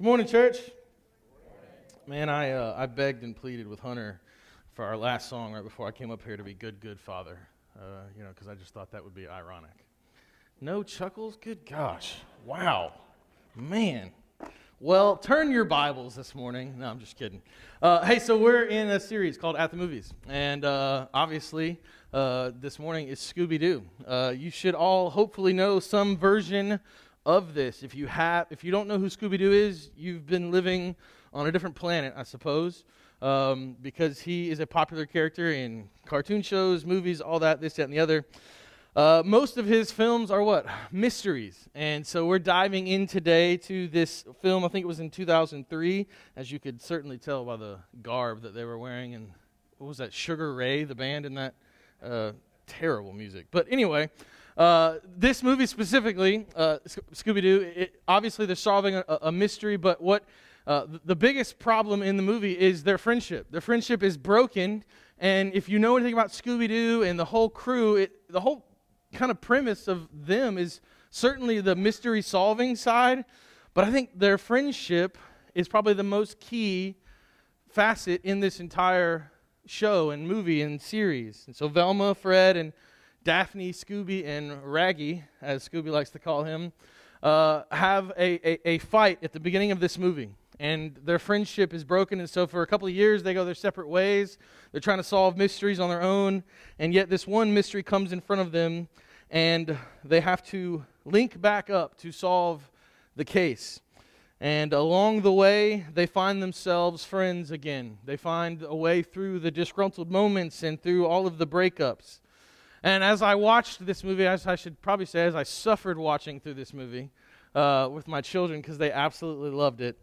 Good morning, church. Man, I, uh, I begged and pleaded with Hunter for our last song right before I came up here to be Good, Good Father, uh, you know, because I just thought that would be ironic. No chuckles? Good gosh. Wow. Man. Well, turn your Bibles this morning. No, I'm just kidding. Uh, hey, so we're in a series called At the Movies. And uh, obviously, uh, this morning is Scooby Doo. Uh, you should all hopefully know some version of this. If you have, if you don't know who Scooby Doo is, you've been living on a different planet, I suppose, um, because he is a popular character in cartoon shows, movies, all that, this, that, and the other. Uh, most of his films are what? Mysteries. And so we're diving in today to this film. I think it was in 2003, as you could certainly tell by the garb that they were wearing. And what was that? Sugar Ray, the band in that? Uh, terrible music. But anyway, uh, this movie specifically, uh, Scooby Doo, obviously they're solving a, a mystery, but what uh, the biggest problem in the movie is their friendship. Their friendship is broken, and if you know anything about Scooby Doo and the whole crew, it, the whole kind of premise of them is certainly the mystery solving side, but I think their friendship is probably the most key facet in this entire show and movie and series. And so Velma, Fred, and Daphne, Scooby, and Raggy, as Scooby likes to call him, uh, have a, a, a, fight at the beginning of this movie. And their friendship is broken. And so, for a couple of years, they go their separate ways. They're trying to solve mysteries on their own. And yet, this one mystery comes in front of them, and they have to link back up to solve the case. And along the way, they find themselves friends again. They find a way through the disgruntled moments and through all of the breakups. And as I watched this movie, as I should probably say, as I suffered watching through this movie uh, with my children because they absolutely loved it,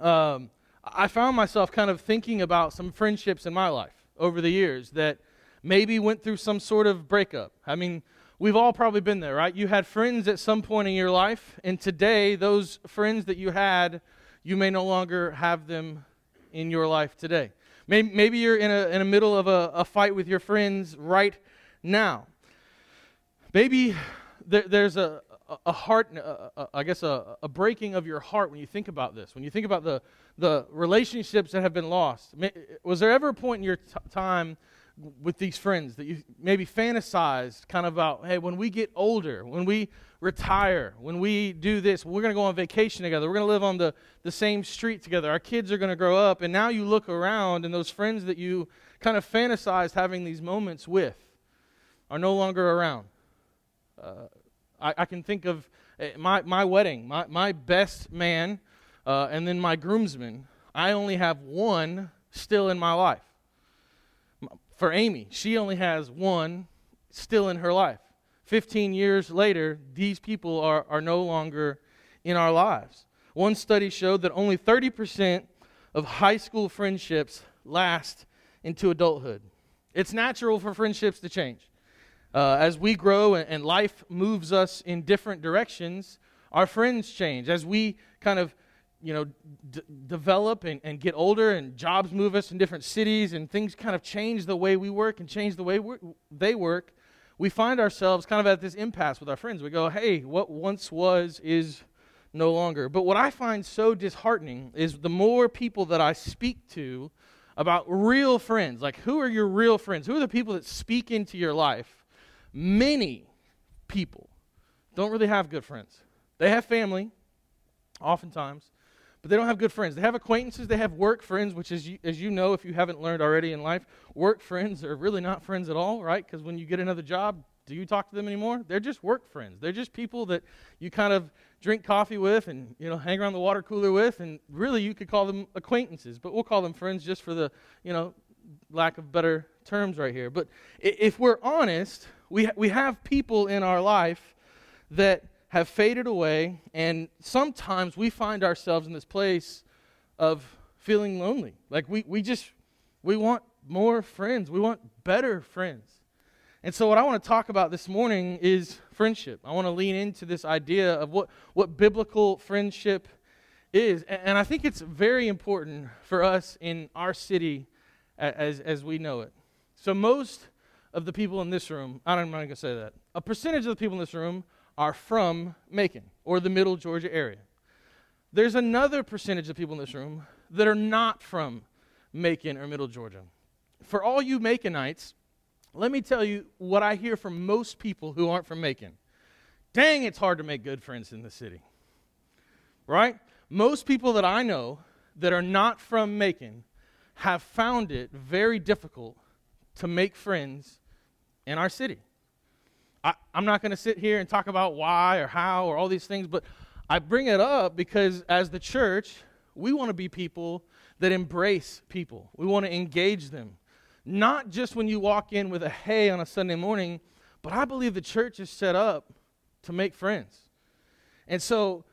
um, I found myself kind of thinking about some friendships in my life over the years that maybe went through some sort of breakup. I mean, we've all probably been there, right? You had friends at some point in your life, and today, those friends that you had, you may no longer have them in your life today. Maybe, you're in a in the middle of a, a fight with your friends right now. Maybe there, there's a, a heart, a, a, I guess, a, a breaking of your heart when you think about this. When you think about the, the relationships that have been lost. Was there ever a point in your t- time with these friends that you maybe fantasized kind of about, hey, when we get older, when we retire, when we do this, we're going to go on vacation together, we're going to live on the, the same street together, our kids are going to grow up, and now you look around and those friends that you kind of fantasized having these moments with are no longer around. Uh, I, I, can think of eh, my, my wedding, my, my best man, uh, and then my groomsmen. I only have one still in my life. For Amy, she only has one still in her life. 15 years later, these people are, are no longer in our lives. One study showed that only 30% of high school friendships last into adulthood. It's natural for friendships to change. Uh, as we grow and, life moves us in different directions, our friends change. As we kind of, you know, d- develop and, and get older and jobs move us in different cities and things kind of change the way we work and change the way they work, we find ourselves kind of at this impasse with our friends. We go, hey, what once was is no longer. But what I find so disheartening is the more people that I speak to about real friends, like who are your real friends? Who are the people that speak into your life? Many people don't really have good friends. They have family, oftentimes, but they don't have good friends. They have acquaintances, they have work friends, which, is, as you know, if you haven't learned already in life, work friends are really not friends at all, right? Because when you get another job, do you talk to them anymore? They're just work friends. They're just people that you kind of drink coffee with and you know hang around the water cooler with, and really you could call them acquaintances, but we'll call them friends just for the you know lack of better terms right here. But if we're honest, we, we have people in our life that have faded away, and sometimes we find ourselves in this place of feeling lonely. Like we, we just, we want more friends. We want better friends. And so, what I want to talk about this morning is friendship. I want to lean into this idea of what, what biblical friendship is. And I think it's very important for us in our city as, as we know it. So, most of the people in this room, I don't, I'm not going to say that, a percentage of the people in this room are from Macon or the middle Georgia area. there's another percentage of people in this room that are not from Macon or Middle Georgia. For all you Maconites, let me tell you what I hear from most people who aren't from Macon. Dang, it's hard to make good friends in the city. Right? Most people that I know that are not from Macon have found it very difficult to make friends in our city. I, am not going to sit here and talk about why or how or all these things, but I bring it up because as the church, we want to be people that embrace people. We want to engage them. Not just when you walk in with a hey on a Sunday morning, but I believe the church is set up to make friends. And so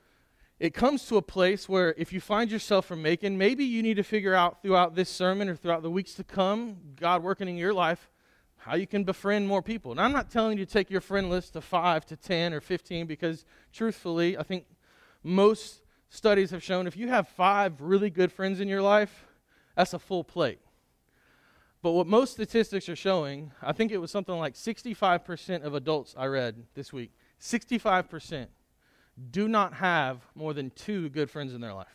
it comes to a place where if you find yourself from making, maybe you need to figure out throughout this sermon or throughout the weeks to come, God working in your life, how you can befriend more people. And I'm not telling you to take your friend list to 5 to 10 or 15 because truthfully, I think most studies have shown if you have five really good friends in your life, that's a full plate. But what most statistics are showing, I think it was something like 65% of adults I read this week, 65% do not have more than two good friends in their life.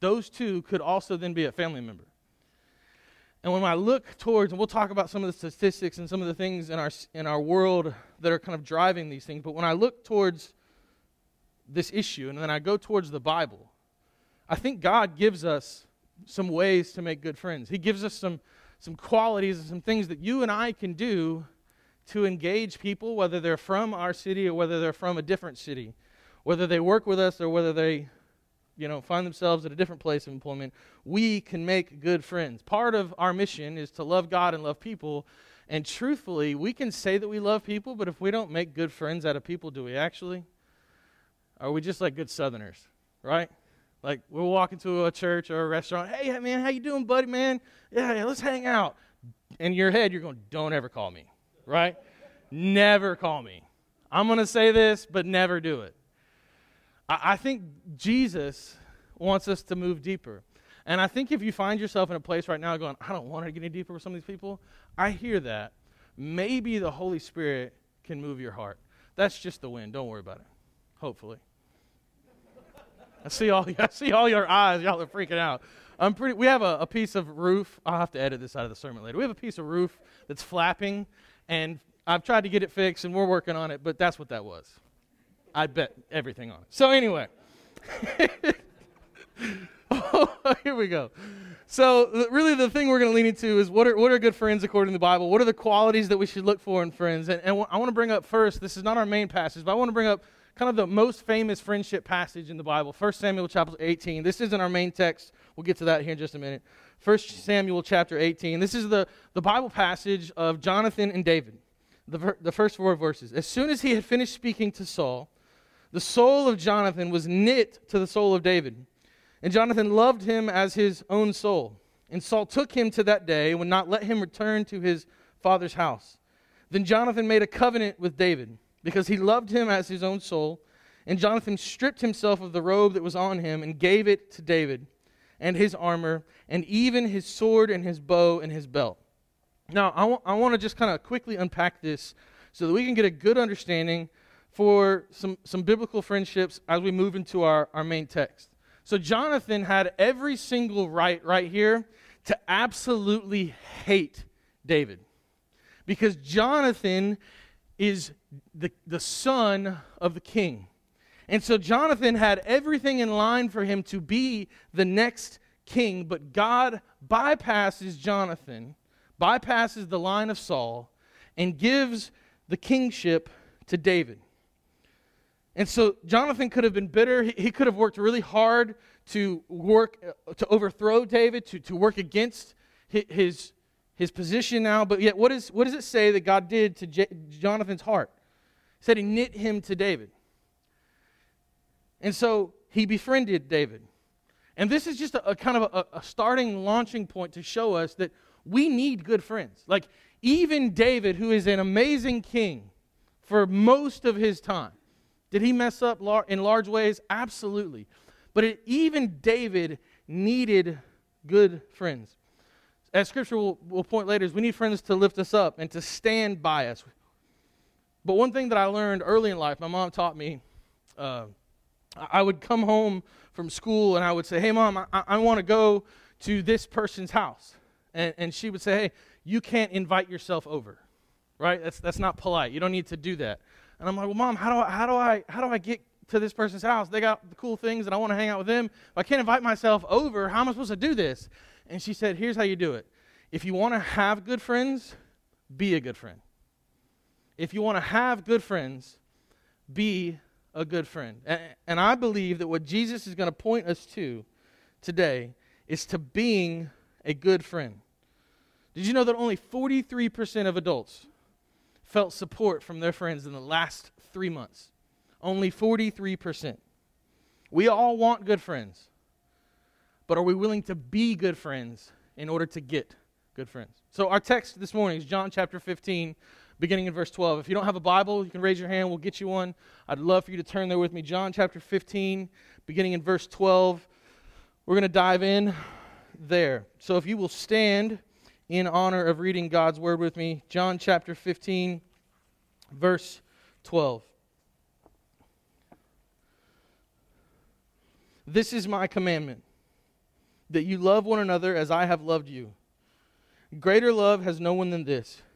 Those two could also then be a family member. And when I look towards, and we'll talk about some of the statistics and some of the things in our, in our world that are kind of driving these things, but when I look towards this issue and then I go towards the Bible, I think God gives us some ways to make good friends. He gives us some, some qualities and some things that you and I can do to engage people, whether they're from our city or whether they're from a different city, whether they work with us or whether they you know find themselves at a different place of employment we can make good friends. Part of our mission is to love god and love people. And truthfully we can say that we love people but if we don't make good friends out of people do we actually? Are we just like good southerners right? Like we'll walk into a church or a restaurant hey man how you doing buddy man? Yeah, yeah let's hang out. In your head you're going don't ever call me right? never call me. I'm going to say this, but never do it. I, I think Jesus wants us to move deeper. And I think if you find yourself in a place right now going, I don't want to get any deeper with some of these people, I hear that. Maybe the Holy Spirit can move your heart. That's just the wind. Don't worry about it. Hopefully. I see all I see all your eyes. Y'all are freaking out. I'm pretty. We have a, a piece of roof. I'll have to edit this out of the sermon later. We have a piece of roof that's flapping, and I've tried to get it fixed and we're working on it, but that's what that was. I bet everything on it. So, anyway. oh, here we go. So, really, the thing we're going to lean into is what are, what are good friends according to the Bible? What are the qualities that we should look for in friends? And, and I want to bring up first, this is not our main passage, but I want to bring up kind of the most famous friendship passage in the Bible, 1 Samuel chapter 18. This isn't our main text. We'll get to that here in just a minute. 1 Samuel chapter 18. This is the, the Bible passage of Jonathan and David, the, ver- the first four verses. As soon as he had finished speaking to Saul, the soul of Jonathan was knit to the soul of David, and Jonathan loved him as his own soul. And Saul took him to that day and would not let him return to his father's house. Then Jonathan made a covenant with David, because he loved him as his own soul. And Jonathan stripped himself of the robe that was on him and gave it to David and his armor, and even his sword and his bow and his belt. Now, I, w- I want to just kind of quickly unpack this so that we can get a good understanding for some, some biblical friendships as we move into our, our main text. So, Jonathan had every single right right here to absolutely hate David because Jonathan is the, the son of the king. And so Jonathan had everything in line for him to be the next king, but God bypasses Jonathan, bypasses the line of Saul, and gives the kingship to David. And so Jonathan could have been bitter. He, could have worked really hard to work uh, to overthrow David, to, to work against his, his, his position now. But yet, what, is, what does it say that God did to J- Jonathan's heart? He said he knit him to David. And so he befriended David. And this is just a, a kind of a, a starting launching point to show us that we need good friends. Like, even David, who is an amazing king for most of his time, did he mess up lar- in large ways? Absolutely. But it, even David needed good friends. As scripture will, will point later, is we need friends to lift us up and to stand by us. But one thing that I learned early in life, my mom taught me uh, I would come home from school and I would say, Hey, mom, I, I want to go to this person's house. And, and she would say, Hey, you can't invite yourself over, right? That's, that's not polite. You don't need to do that. And I'm like, Well, mom, how do I, how do I, how do I get to this person's house? They got the cool things and I want to hang out with them. If I can't invite myself over, how am I supposed to do this? And she said, Here's how you do it. If you want to have good friends, be a good friend. If you want to have good friends, be a good friend. And, I believe that what Jesus is going to point us to today is to being a good friend. Did you know that only 43% of adults felt support from their friends in the last three months? Only 43%. We all want good friends, but are we willing to be good friends in order to get good friends? So, our text this morning is John chapter 15, beginning in verse 12. If you don't have a Bible, you can raise your hand. We'll get you one. I'd love for you to turn there with me. John chapter 15, beginning in verse 12. We're going to dive in there. So if you will stand in honor of reading God's word with me, John chapter 15, verse 12. This is my commandment that you love one another as I have loved you. Greater love has no one than this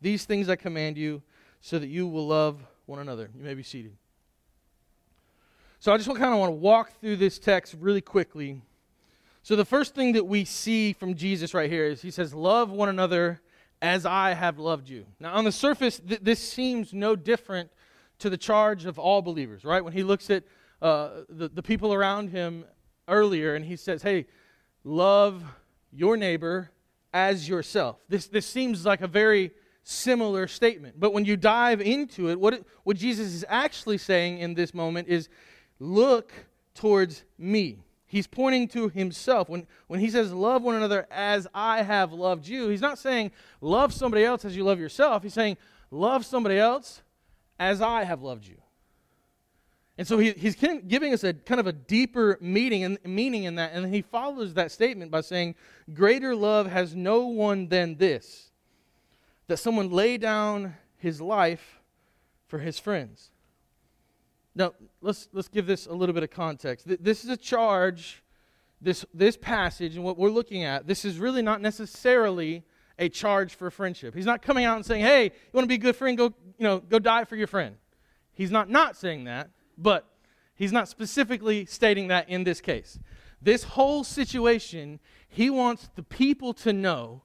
These things I command you, so that you will love one another. You may be seated. So I just kind of want to walk through this text really quickly. So the first thing that we see from Jesus right here is he says, Love one another as I have loved you. Now, on the surface, th- this seems no different to the charge of all believers, right? When he looks at uh, the, the people around him earlier and he says, Hey, love your neighbor as yourself. This, this seems like a very similar statement. But when you dive into it, what, it, what Jesus is actually saying in this moment is look towards me. He's pointing to himself. When, when he says, Love one another as I have loved you, he's not saying, Love somebody else as you love yourself. He's saying, Love somebody else as I have loved you. And so he, he's giving us a kind of a deeper meaning and meaning in that. And he follows that statement by saying, Greater love has no one than this that someone lay down his life for his friends. Now, let's, let's give this a little bit of context. This is a charge, this, this passage, and what we're looking at, this is really not necessarily a charge for friendship. He's not coming out and saying, hey, you want to be a good friend, go, you know, go die for your friend. He's not not saying that, but he's not specifically stating that in this case. This whole situation, he wants the people to know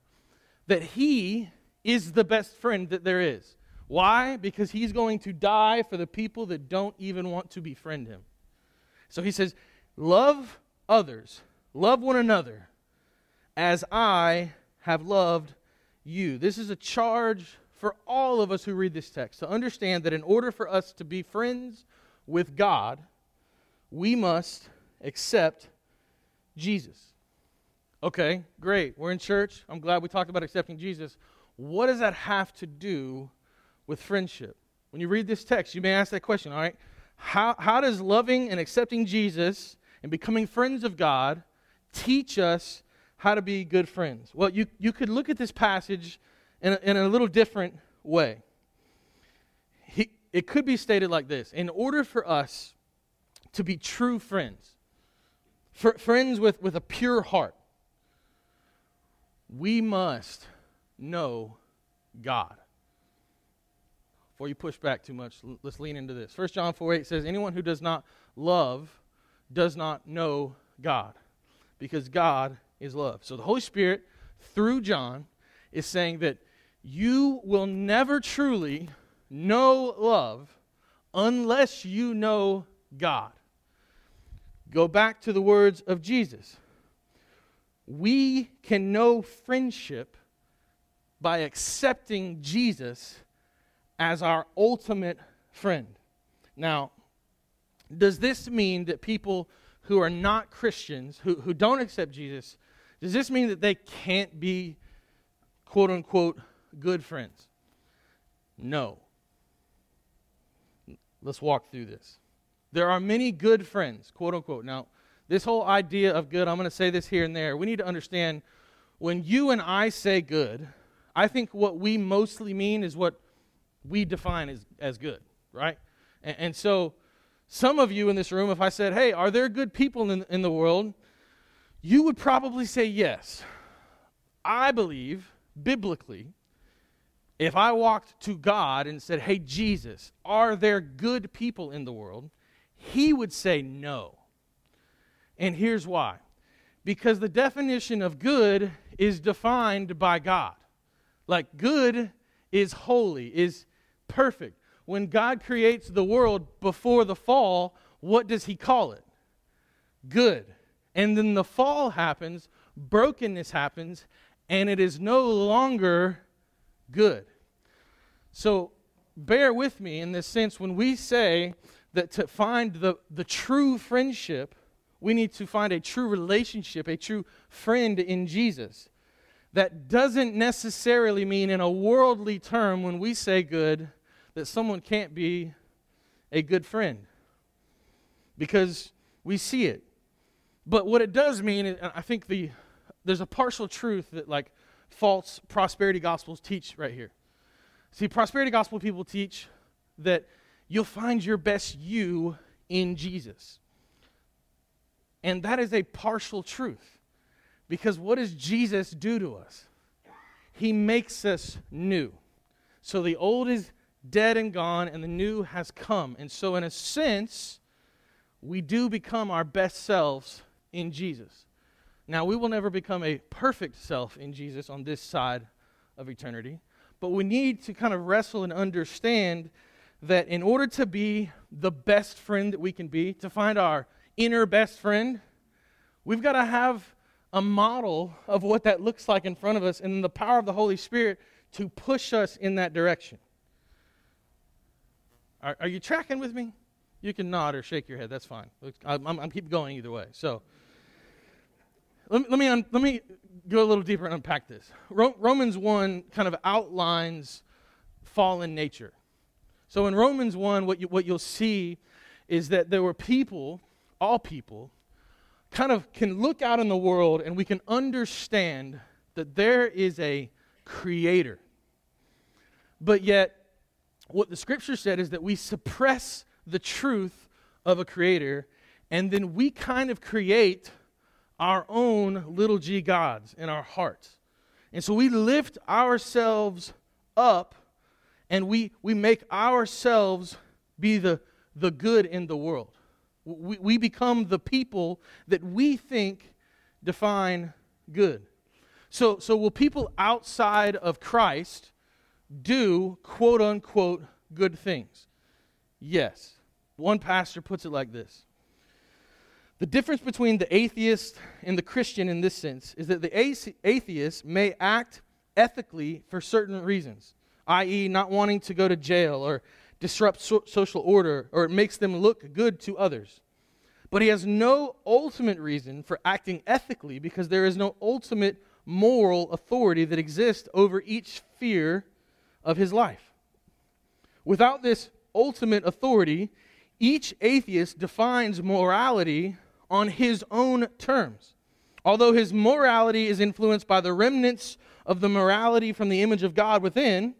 that he is the best friend that there is. Why? Because he's going to die for the people that don't even want to befriend him. So he says, Love others, love one another as I have loved you. This is a charge for all of us who read this text to understand that in order for us to be friends with God, we must accept Jesus. Okay, great. We're in church. I'm glad we talked about accepting Jesus. What does that have to do with friendship? When you read this text, you may ask that question, all right? How, how does loving and accepting Jesus and becoming friends of God teach us how to be good friends? Well, you, you could look at this passage in a, in a little different way. He, it could be stated like this In order for us to be true friends, friends with, with a pure heart, we must know God. Before you push back too much, let's lean into this. 1 John 4 8 says, Anyone who does not love does not know God, because God is love. So the Holy Spirit, through John, is saying that you will never truly know love unless you know God. Go back to the words of Jesus. We can know friendship by accepting Jesus as our ultimate friend. Now, does this mean that people who are not Christians, who, who don't accept Jesus, does this mean that they can't be quote unquote good friends? No. Let's walk through this. There are many good friends, quote unquote. Now, this whole idea of good, I'm going to say this here and there. We need to understand when you and I say good, I think what we mostly mean is what we define as, as good, right? And, and so, some of you in this room, if I said, hey, are there good people in, in the world? You would probably say yes. I believe, biblically, if I walked to God and said, hey, Jesus, are there good people in the world? He would say no. And here's why because the definition of good is defined by God. Like, good is holy, is perfect. When God creates the world before the fall, what does He call it? Good. And then the fall happens, brokenness happens, and it is no longer good. So, bear with me in this sense when we say that to find the, the true friendship, we need to find a true relationship, a true friend in Jesus. That doesn't necessarily mean, in a worldly term, when we say good, that someone can't be a good friend. Because we see it. But what it does mean, and I think the, there's a partial truth that, like, false prosperity gospels teach right here. See, prosperity gospel people teach that you'll find your best you in Jesus. And that is a partial truth. Because what does Jesus do to us? He makes us new. So the old is dead and gone, and the new has come. And so, in a sense, we do become our best selves in Jesus. Now, we will never become a perfect self in Jesus on this side of eternity, but we need to kind of wrestle and understand that in order to be the best friend that we can be, to find our inner best friend, we've got to have a model of what that looks like in front of us and the power of the Holy Spirit to push us in that direction. Are, are you tracking with me? You can nod or shake your head. That's fine. I'm, I'm, I'm keep going either way. So let me, let me, un, let me go a little deeper and unpack this. Ro- Romans 1 kind of outlines fallen nature. So in Romans 1, what, you, what you'll see is that there were people, all people, kind of can look out in the world and we can understand that there is a creator. But yet, what the scripture said is that we suppress the truth of a creator and then we kind of create our own little g gods in our hearts. And so we lift ourselves up and we, we make ourselves be the, the good in the world. We, we become the people that we think define good. So, so will people outside of Christ do quote unquote good things? Yes. One pastor puts it like this The difference between the atheist and the Christian in this sense is that the atheist may act ethically for certain reasons i.e., not wanting to go to jail or disrupt so- social order, or it makes them look good to others. But he has no ultimate reason for acting ethically because there is no ultimate moral authority that exists over each sphere of his life. Without this ultimate authority, each atheist defines morality on his own terms. Although his morality is influenced by the remnants of the morality from the image of God within,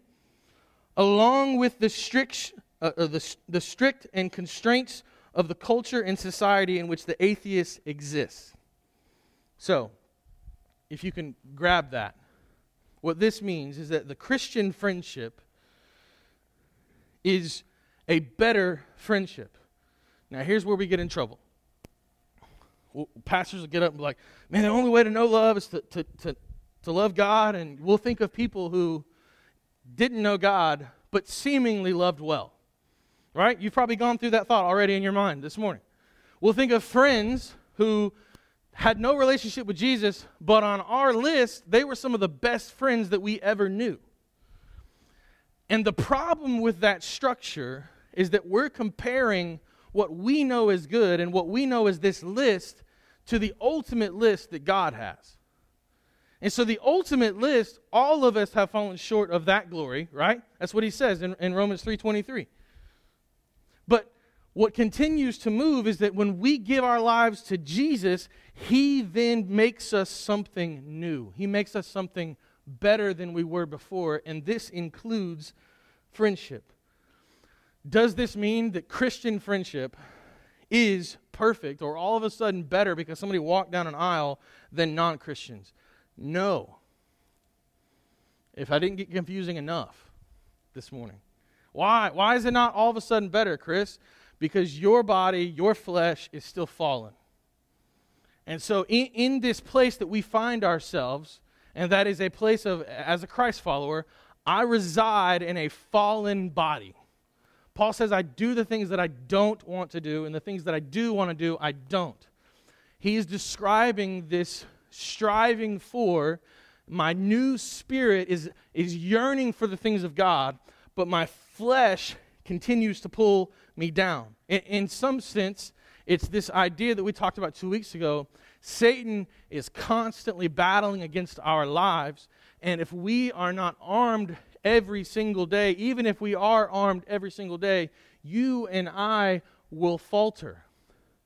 along with the strict, uh, uh, the, the strict and constraints of the culture and society in which the atheist exists. So, if you can grab that, what this means is that the Christian friendship is a better friendship. Now, here's where we get in trouble. Pastors will get up and be like, man, the only way to know love is to, to, to, to love God. And we'll think of people who didn't know God, but seemingly loved well. Right? You've probably gone through that thought already in your mind this morning. We'll think of friends who had no relationship with Jesus, but on our list, they were some of the best friends that we ever knew. And the problem with that structure is that we're comparing what we know is good and what we know is this list to the ultimate list that God has. And so the ultimate list, all of us have fallen short of that glory, right? That's what he says in, in Romans 3.23. But what continues to move is that when we give our lives to Jesus, he then makes us something new. He makes us something better than we were before, and this includes friendship. Does this mean that Christian friendship is perfect or all of a sudden better because somebody walked down an aisle than non Christians? No. If I didn't get confusing enough this morning. Why? Why is it not all of a sudden better, Chris? Because your body, your flesh is still fallen. And so, in, in this place that we find ourselves, and that is a place of, as a Christ follower, I reside in a fallen body. Paul says, I do the things that I don't want to do, and the things that I do want to do, I don't. He is describing this striving for. My new spirit is, is yearning for the things of God, but my flesh continues to pull me down. In, in some sense, it's this idea that we talked about two weeks ago. Satan is constantly battling against our lives, and if we are not armed every single day, even if we are armed every single day, you and I will falter.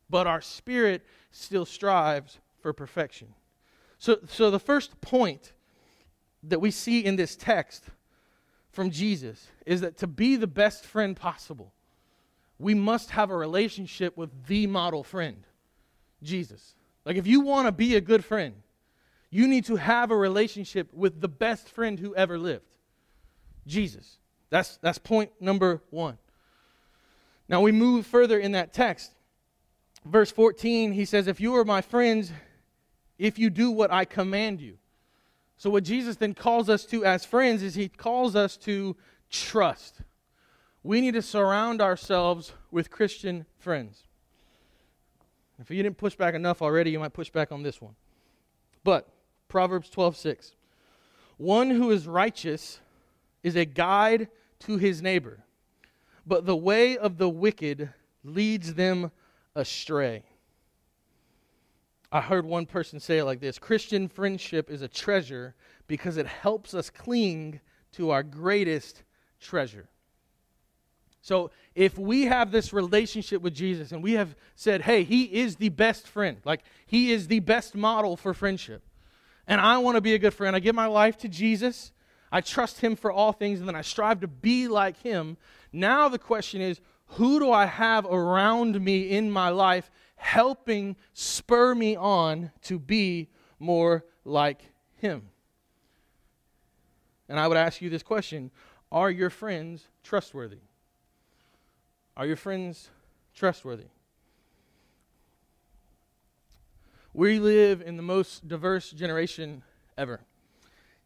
But our spirit still strives for perfection. So, so the first point that we see in this text from Jesus is that to be the best friend possible, we must have a relationship with the model friend, Jesus. Like, if you want to be a good friend, you need to have a relationship with the best friend who ever lived. Jesus. That's, that's point number one. Now we move further in that text. Verse 14, he says, If you are my friends, if you do what I command you. So, what Jesus then calls us to as friends is he calls us to trust. We need to surround ourselves with Christian friends. If you didn't push back enough already, you might push back on this one. But, Proverbs 12 6. One who is righteous is a guide to his neighbor, but the way of the wicked leads them astray. I heard one person say it like this Christian friendship is a treasure because it helps us cling to our greatest treasure. So, if we have this relationship with Jesus and we have said, hey, he is the best friend, like he is the best model for friendship, and I want to be a good friend, I give my life to Jesus, I trust him for all things, and then I strive to be like him. Now the question is who do I have around me in my life helping spur me on to be more like him? And I would ask you this question Are your friends trustworthy? Are your friends trustworthy? We live in the most diverse generation ever.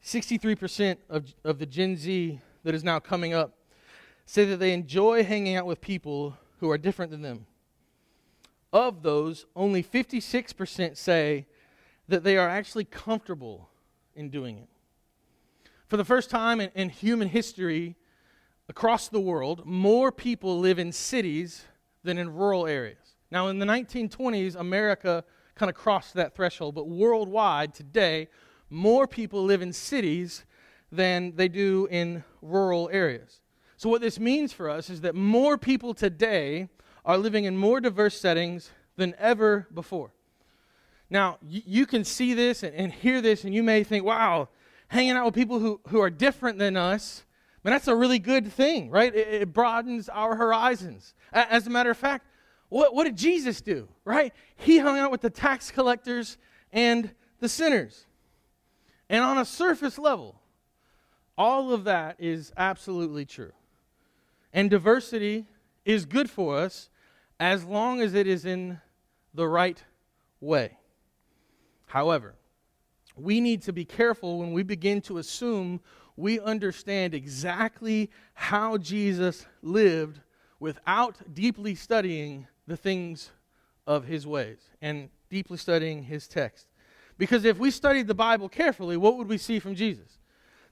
63% of, of the Gen Z that is now coming up say that they enjoy hanging out with people who are different than them. Of those, only 56% say that they are actually comfortable in doing it. For the first time in, in human history, across the world, more people live in cities than in rural areas. Now, in the 1920s, America kind of crossed that threshold, but worldwide today, more people live in cities than they do in rural areas. So, what this means for us is that more people today are living in more diverse settings than ever before. Now, y- you can see this and, and, hear this, and you may think, wow, hanging out with people who, who are different than us, man, that's a really good thing, right? It, it broadens our horizons. As a matter of fact, what, what did Jesus do, right? He hung out with the tax collectors and the sinners. And on a surface level, all of that is absolutely true. And diversity is good for us as long as it is in the right way. However, we need to be careful when we begin to assume we understand exactly how Jesus lived without deeply studying the things of his ways and deeply studying his text. Because if we studied the Bible carefully, what would we see from Jesus?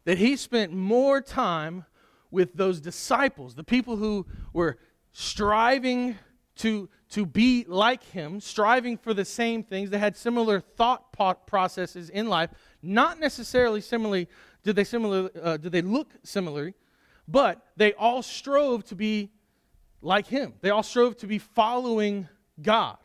That he spent more time with those disciples, the people who were striving to, to be like him, striving for the same things. They had similar thought processes in life, not necessarily similarly. Did they similar? Uh, did they look similarly? But they all strove to be like him. They all strove to be following God.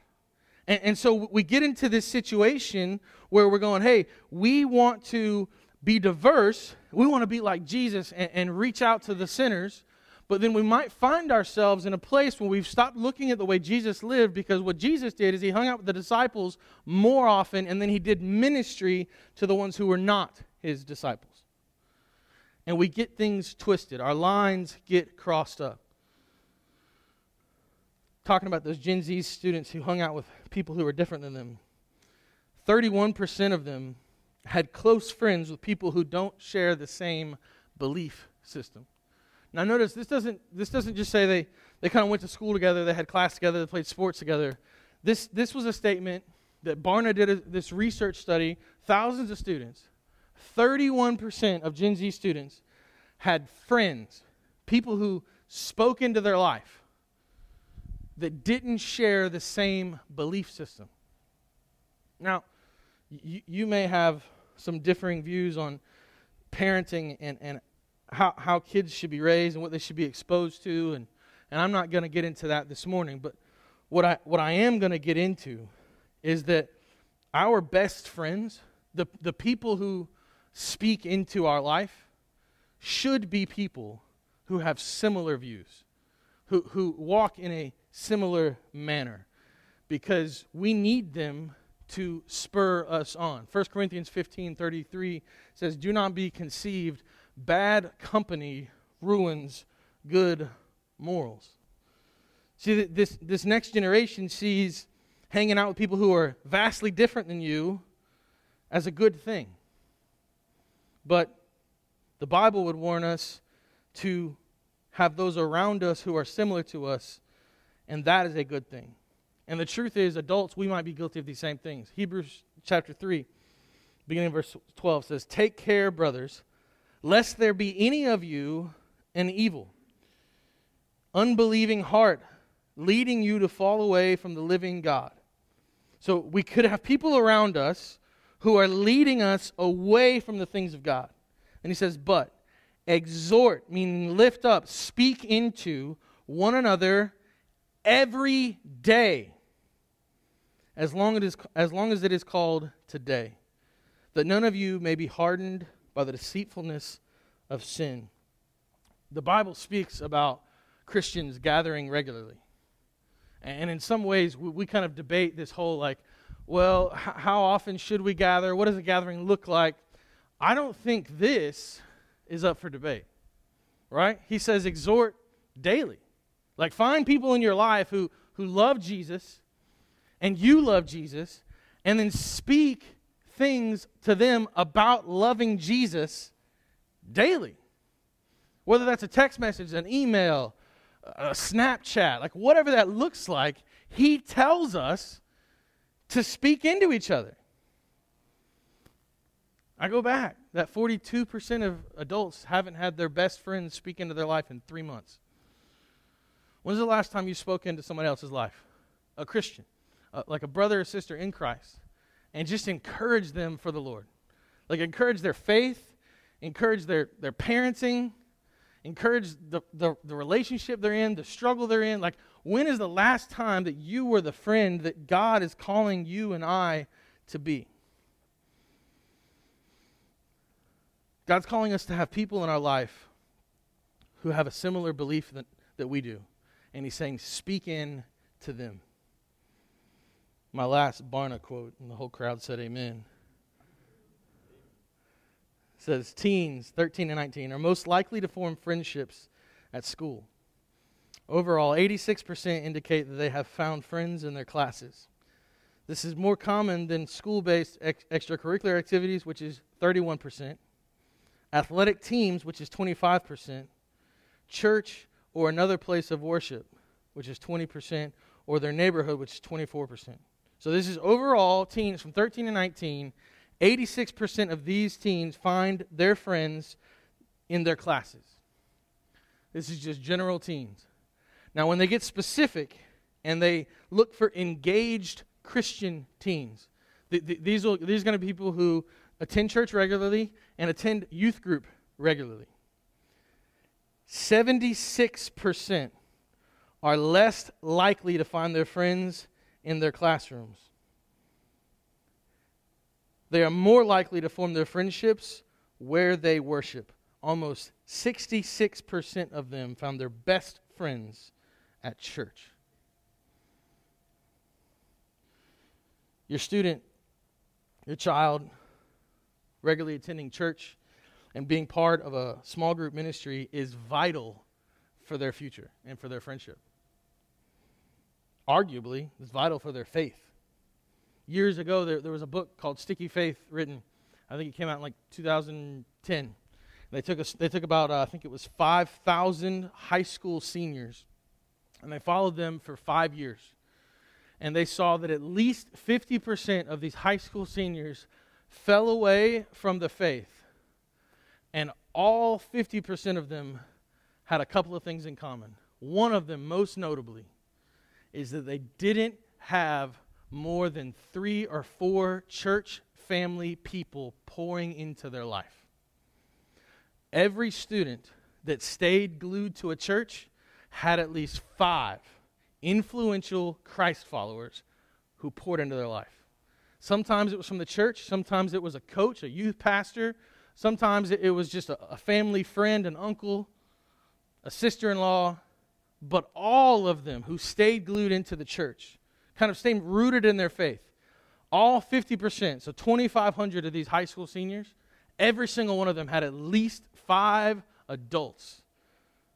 And, and so we get into this situation where we're going, hey, we want to be diverse. We want to be like Jesus and, and reach out to the sinners. But then we might find ourselves in a place where we've stopped looking at the way Jesus lived because what Jesus did is he hung out with the disciples more often and then he did ministry to the ones who were not his disciples. And we get things twisted, our lines get crossed up. Talking about those Gen Z students who hung out with people who were different than them, 31% of them had close friends with people who don't share the same belief system. Now notice this doesn't this doesn't just say they, they kind of went to school together, they had class together, they played sports together. This this was a statement that Barna did a, this research study, thousands of students. 31% of Gen Z students had friends, people who spoke into their life that didn't share the same belief system. Now, you, you may have some differing views on parenting and, and how, how kids should be raised and what they should be exposed to. And, and I'm not going to get into that this morning. But what I, what I am going to get into is that our best friends, the, the people who speak into our life, should be people who have similar views, who, who walk in a similar manner, because we need them to spur us on. 1 Corinthians 15 33 says, Do not be conceived bad company ruins good morals. See, this, this next generation sees hanging out with people who are vastly different than you as a good thing. But the Bible would warn us to have those around us who are similar to us, and that is a good thing. And the truth is, adults, we might be guilty of these same things. Hebrews chapter 3, beginning verse 12 says, Take care, brothers lest there be any of you an evil, unbelieving heart leading you to fall away from the living God. So we could have people around us who are leading us away from the things of God. And he says, but exhort, meaning lift up, speak into one another every day, as long, as long as it is called today, that none of you may be hardened by the deceitfulness of sin. The Bible speaks about Christians gathering regularly. And in some ways, we, we kind of debate this whole like, well, h- how often should we gather? What does a gathering look like? I don't think this is up for debate, right? He says, exhort daily. Like, find people in your life who, who love Jesus and you love Jesus, and then speak things to them about loving Jesus daily. Whether that's a text message, an email, a Snapchat, like whatever that looks like, he tells us to speak into each other. I go back. That 42% of adults haven't had their best friend speak into their life in three months. When's the last time you spoke into someone else's life? A Christian, uh, like a brother or sister in Christ and just encourage them for the Lord. Like encourage their faith, encourage their, their parenting, encourage the, the, the relationship they're in, the struggle they're in. Like, when is the last time that you were the friend that God is calling you and I to be? God's calling us to have people in our life who have a similar belief that, that we do. And He's saying, speak in to them my last Barna quote, and the whole crowd said amen. It says teens, 13 and 19, are most likely to form friendships at school. Overall, 86% indicate that they have found friends in their classes. This is more common than school based ex- extracurricular activities, which is 31%, athletic teams, which is 25%, church or another place of worship, which is 20%, or their neighborhood, which is 24%. So this is overall teens from 13 to 19. 86% of these teens find their friends in their classes. This is just general teens. Now, when they get specific and they look for engaged Christian teens. The, the, these, will, these are going to be people who attend church regularly and attend youth group regularly. 76% are less likely to find their friends in their classrooms. They are more likely to form their friendships where they worship. Almost 66% of them found their best friends at church. Your student, your child, regularly attending church and being part of a small group ministry is vital for their future and for their friendship. Arguably, is vital for their faith. Years ago, there, there was a book called Sticky Faith written. I think it came out in like 2010. They took, a, they took about, uh, I think it was 5,000 high school seniors, and they followed them for five years. And they saw that at least 50% of these high school seniors fell away from the faith. And all 50% of them had a couple of things in common. One of them, most notably, is that they didn't have more than three or four church family people pouring into their life. Every student that stayed glued to a church had at least five influential Christ followers who poured into their life. Sometimes it was from the church, sometimes it was a coach, a youth pastor, sometimes it was just a, family friend, an uncle, a sister in law, but all of them who stayed glued into the church, kind of stayed rooted in their faith, all 50%, so 2,500 of these high school seniors, every single one of them had at least five adults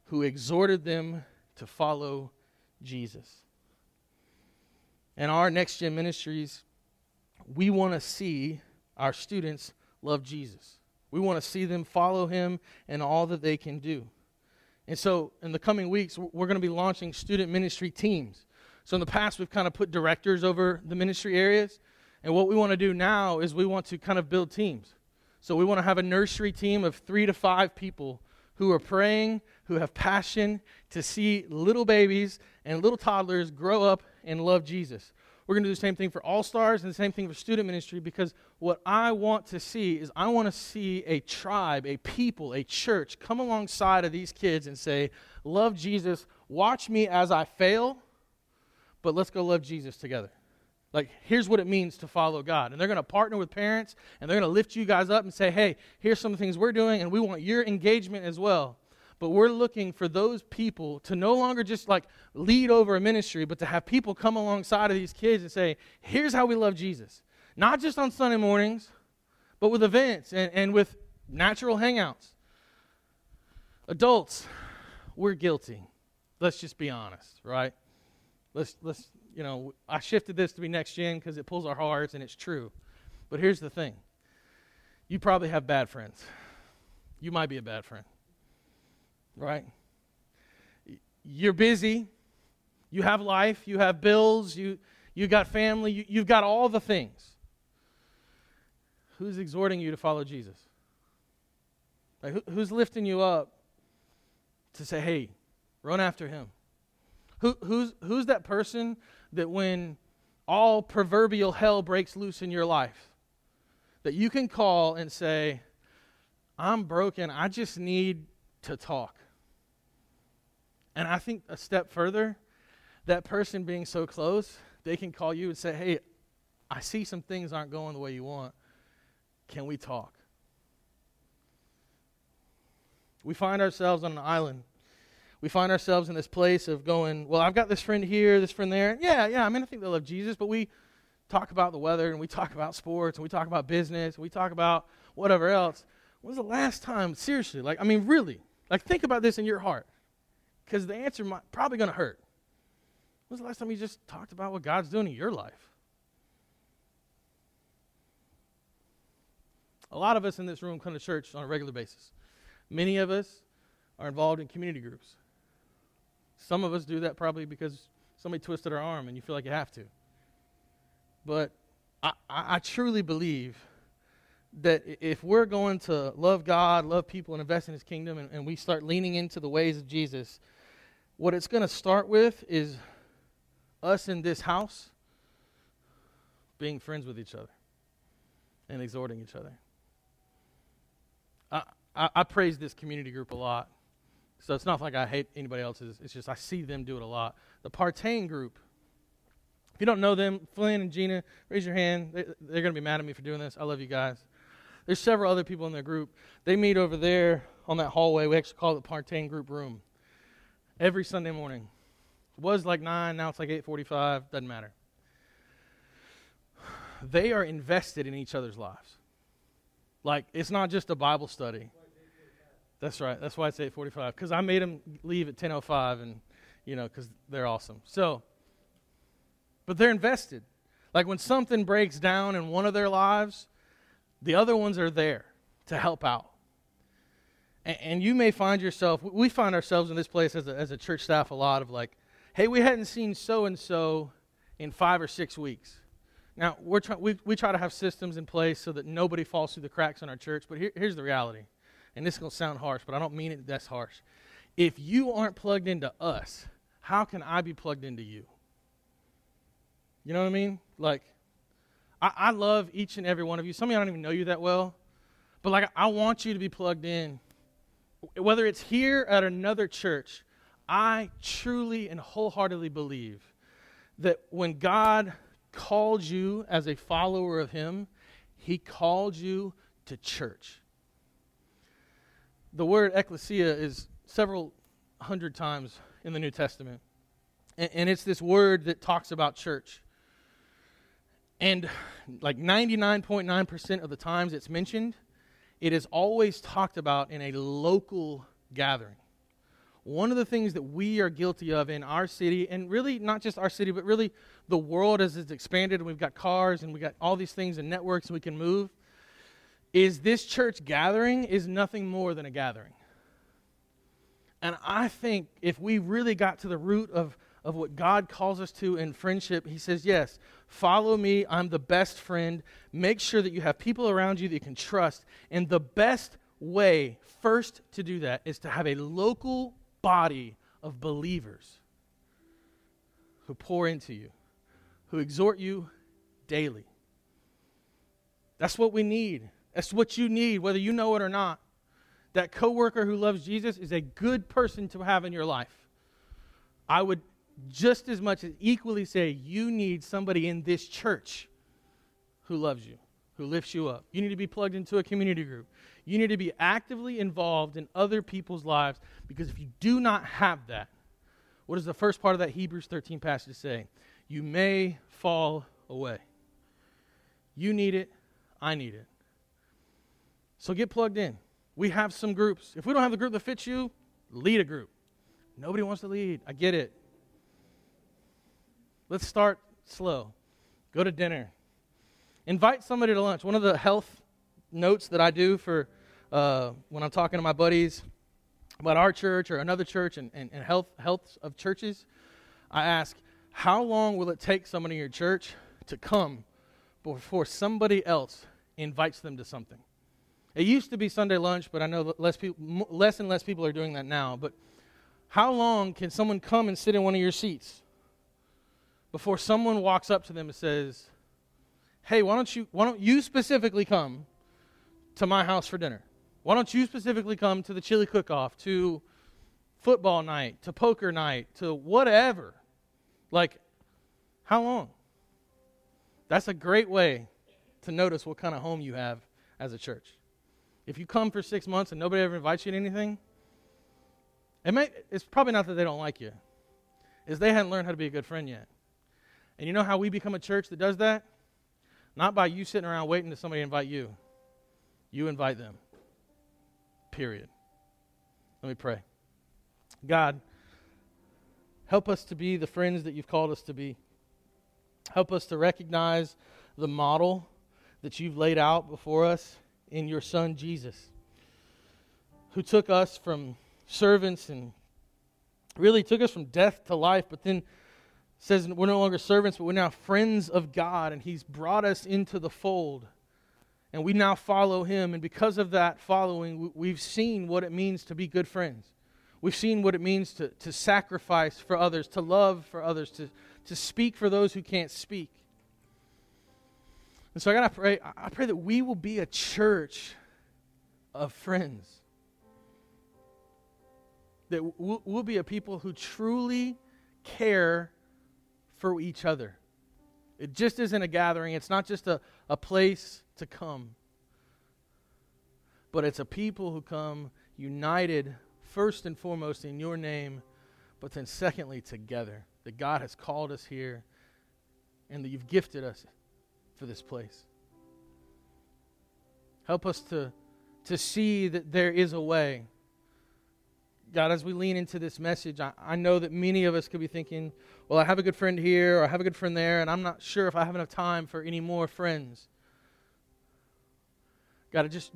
who exhorted them to follow Jesus. And our next gen ministries, we want to see our students love Jesus. We want to see them follow him and all that they can do. And so, in the coming weeks, we're going to be launching student ministry teams. So, in the past, we've kind of put directors over the ministry areas. And what we want to do now is we want to kind of build teams. So, we want to have a nursery team of three to five people who are praying, who have passion to see little babies and little toddlers grow up and love Jesus. We're going to do the same thing for All Stars and the same thing for student ministry because what I want to see is I want to see a tribe, a people, a church come alongside of these kids and say, Love Jesus, watch me as I fail, but let's go love Jesus together. Like, here's what it means to follow God. And they're going to partner with parents and they're going to lift you guys up and say, hey, here's some of the things we're doing, and we want your engagement as well but we're looking for those people to no longer just like lead over a ministry, but to have people come alongside of these kids and say, here's how we love Jesus. Not just on Sunday mornings, but with events and, and with natural hangouts. Adults, we're guilty. Let's just be honest, right? Let's, let's you know, I shifted this to be next gen because it pulls our hearts and it's true. But here's the thing you probably have bad friends. You might be a bad friend right? You're busy. You have life. You have bills. You, you got family. You, you've got all the things. Who's exhorting you to follow Jesus? Like, who, who's lifting you up to say, hey, run after him? Who, who's, who's that person that when all proverbial hell breaks loose in your life, that you can call and say, I'm broken. I just need to talk. And I think a step further, that person being so close, they can call you and say, Hey, I see some things aren't going the way you want. Can we talk? We find ourselves on an island. We find ourselves in this place of going, Well, I've got this friend here, this friend there. Yeah, yeah, I mean, I think they love Jesus, but we talk about the weather and we talk about sports and we talk about business and we talk about whatever else. When was the last time, seriously, like, I mean, really, like, think about this in your heart because the answer might probably going to hurt. When's the last time you just talked about what God's doing in your life? A lot of us in this room come to church on a regular basis. Many of us are involved in community groups. Some of us do that probably because somebody twisted our arm and you feel like you have to. But I, I, truly believe that if we're going to love God, love people, and invest in His kingdom, and, and we start leaning into the ways of Jesus, what it's going to start with is us in this house being friends with each other and exhorting each other. I, I, I praise this community group a lot. So it's not like I hate anybody else's. It's just I see them do it a lot. The Partain group. If you don't know them, Flynn and Gina, raise your hand. They, they're going to be mad at me for doing this. I love you guys. There's several other people in their group. They meet over there on that hallway. We actually call it the Partain group room. Every Sunday morning. It was like 9, now it's like 8:45, doesn't matter. They are invested in each other's lives. Like it's not just a Bible study. That's right. That's why it's 8:45 cuz I made them leave at 10:05 and you know cuz they're awesome. So but they're invested. Like when something breaks down in one of their lives, the other ones are there to help out. And, and you may find yourself, we find ourselves in this place as a, as a church staff a lot of like, hey, we hadn't seen so and so in five or six weeks. Now, we're try- we, we try to have systems in place so that nobody falls through the cracks in our church, but here, here's the reality. And this is going to sound harsh, but I don't mean it that's harsh. If you aren't plugged into us, how can I be plugged into you? You know what I mean? Like, I, I love each and every one of you. Some of you I don't even know you that well, but like I want you to be plugged in. Whether it's here at another church, I truly and wholeheartedly believe that when God called you as a follower of Him, He called you to church. The word ecclesia is several hundred times in the New Testament. And, and, it's this word that talks about church. And like 99.9% of the times it's mentioned, it is always talked about in a local gathering. One of the things that we are guilty of in our city, and really not just our city, but really the world as it's expanded, and we've got cars and we've got all these things and networks and we can move, is this church gathering is nothing more than a gathering. And I think if we really got to the root of of what God calls us to in friendship, He says, Yes, follow me. I'm the best friend. Make sure that you have people around you that you can trust. And the best way, first, to do that is to have a local body of believers who pour into you, who exhort you daily. That's what we need. That's what you need, whether you know it or not. That coworker who loves Jesus is a good person to have in your life. I would just as much as equally say you need somebody in this church who loves you, who lifts you up. You need to be plugged into a community group. You need to be actively involved in other people's lives because if you do not have that, what does the first part of that Hebrews 13 passage say? You may fall away. You need it, I need it. So get plugged in. We have some groups. If we don't have the group that fits you, lead a group. Nobody wants to lead. I get it. Let's start slow. Go to dinner. Invite somebody to lunch. One of the health notes that I do for uh, when I'm talking to my buddies about our church or another church and, and, and health, health of churches, I ask, how long will it take somebody in your church to come before somebody else invites them to something? It used to be Sunday lunch, but I know less, people, less and less people are doing that now. But how long can someone come and sit in one of your seats? Before someone walks up to them and says, Hey, why don't you, why don't you specifically come to my house for dinner? Why don't you specifically come to the chili cook off, to football night, to poker night, to whatever? Like, how long? That's a great way to notice what kind of home you have as a church. If you come for six months and nobody ever invites you to anything, it may, it's probably not that they don't like you, is they hadn't learned how to be a good friend yet. And you know how we become a church that does that? Not by you sitting around waiting to somebody invite you. You invite them. Period. Let me pray. God, help us to be the friends that you've called us to be. Help us to recognize the model that you've laid out before us in your Son, Jesus, who took us from servants and really took us from death to life, but then says we're no longer servants, but we're now friends of God, and He's brought us into the fold. And we now follow Him. And because of that following, we've seen what it means to be good friends. We've seen what it means to, to sacrifice for others, to love for others, to, to speak for those who can't speak. And so I gotta pray. I pray that we will be a church of friends. That we'll, we'll be a people who truly care for each other. It just isn't a gathering, it's not just a, a place to come, but it's a people who come united first and foremost in your name, but then secondly together. That God has called us here and that you've gifted us for this place. Help us to, to see that there is a way God, as we lean into this message, I, I know that many of us could be thinking, well, I have a good friend here or I have a good friend there, and I'm not sure if I have enough time for any more friends. God, just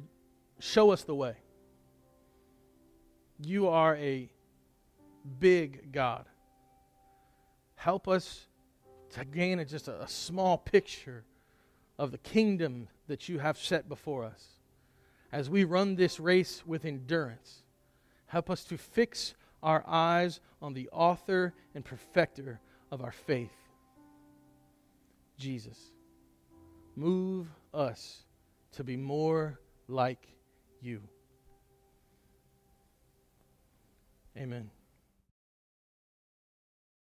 show us the way. You are a big God. Help us to gain a, just a, a small picture of the kingdom that you have set before us as we run this race with endurance Help us to fix our eyes on the author and perfecter of our faith, Jesus. Move us to be more like you. Amen.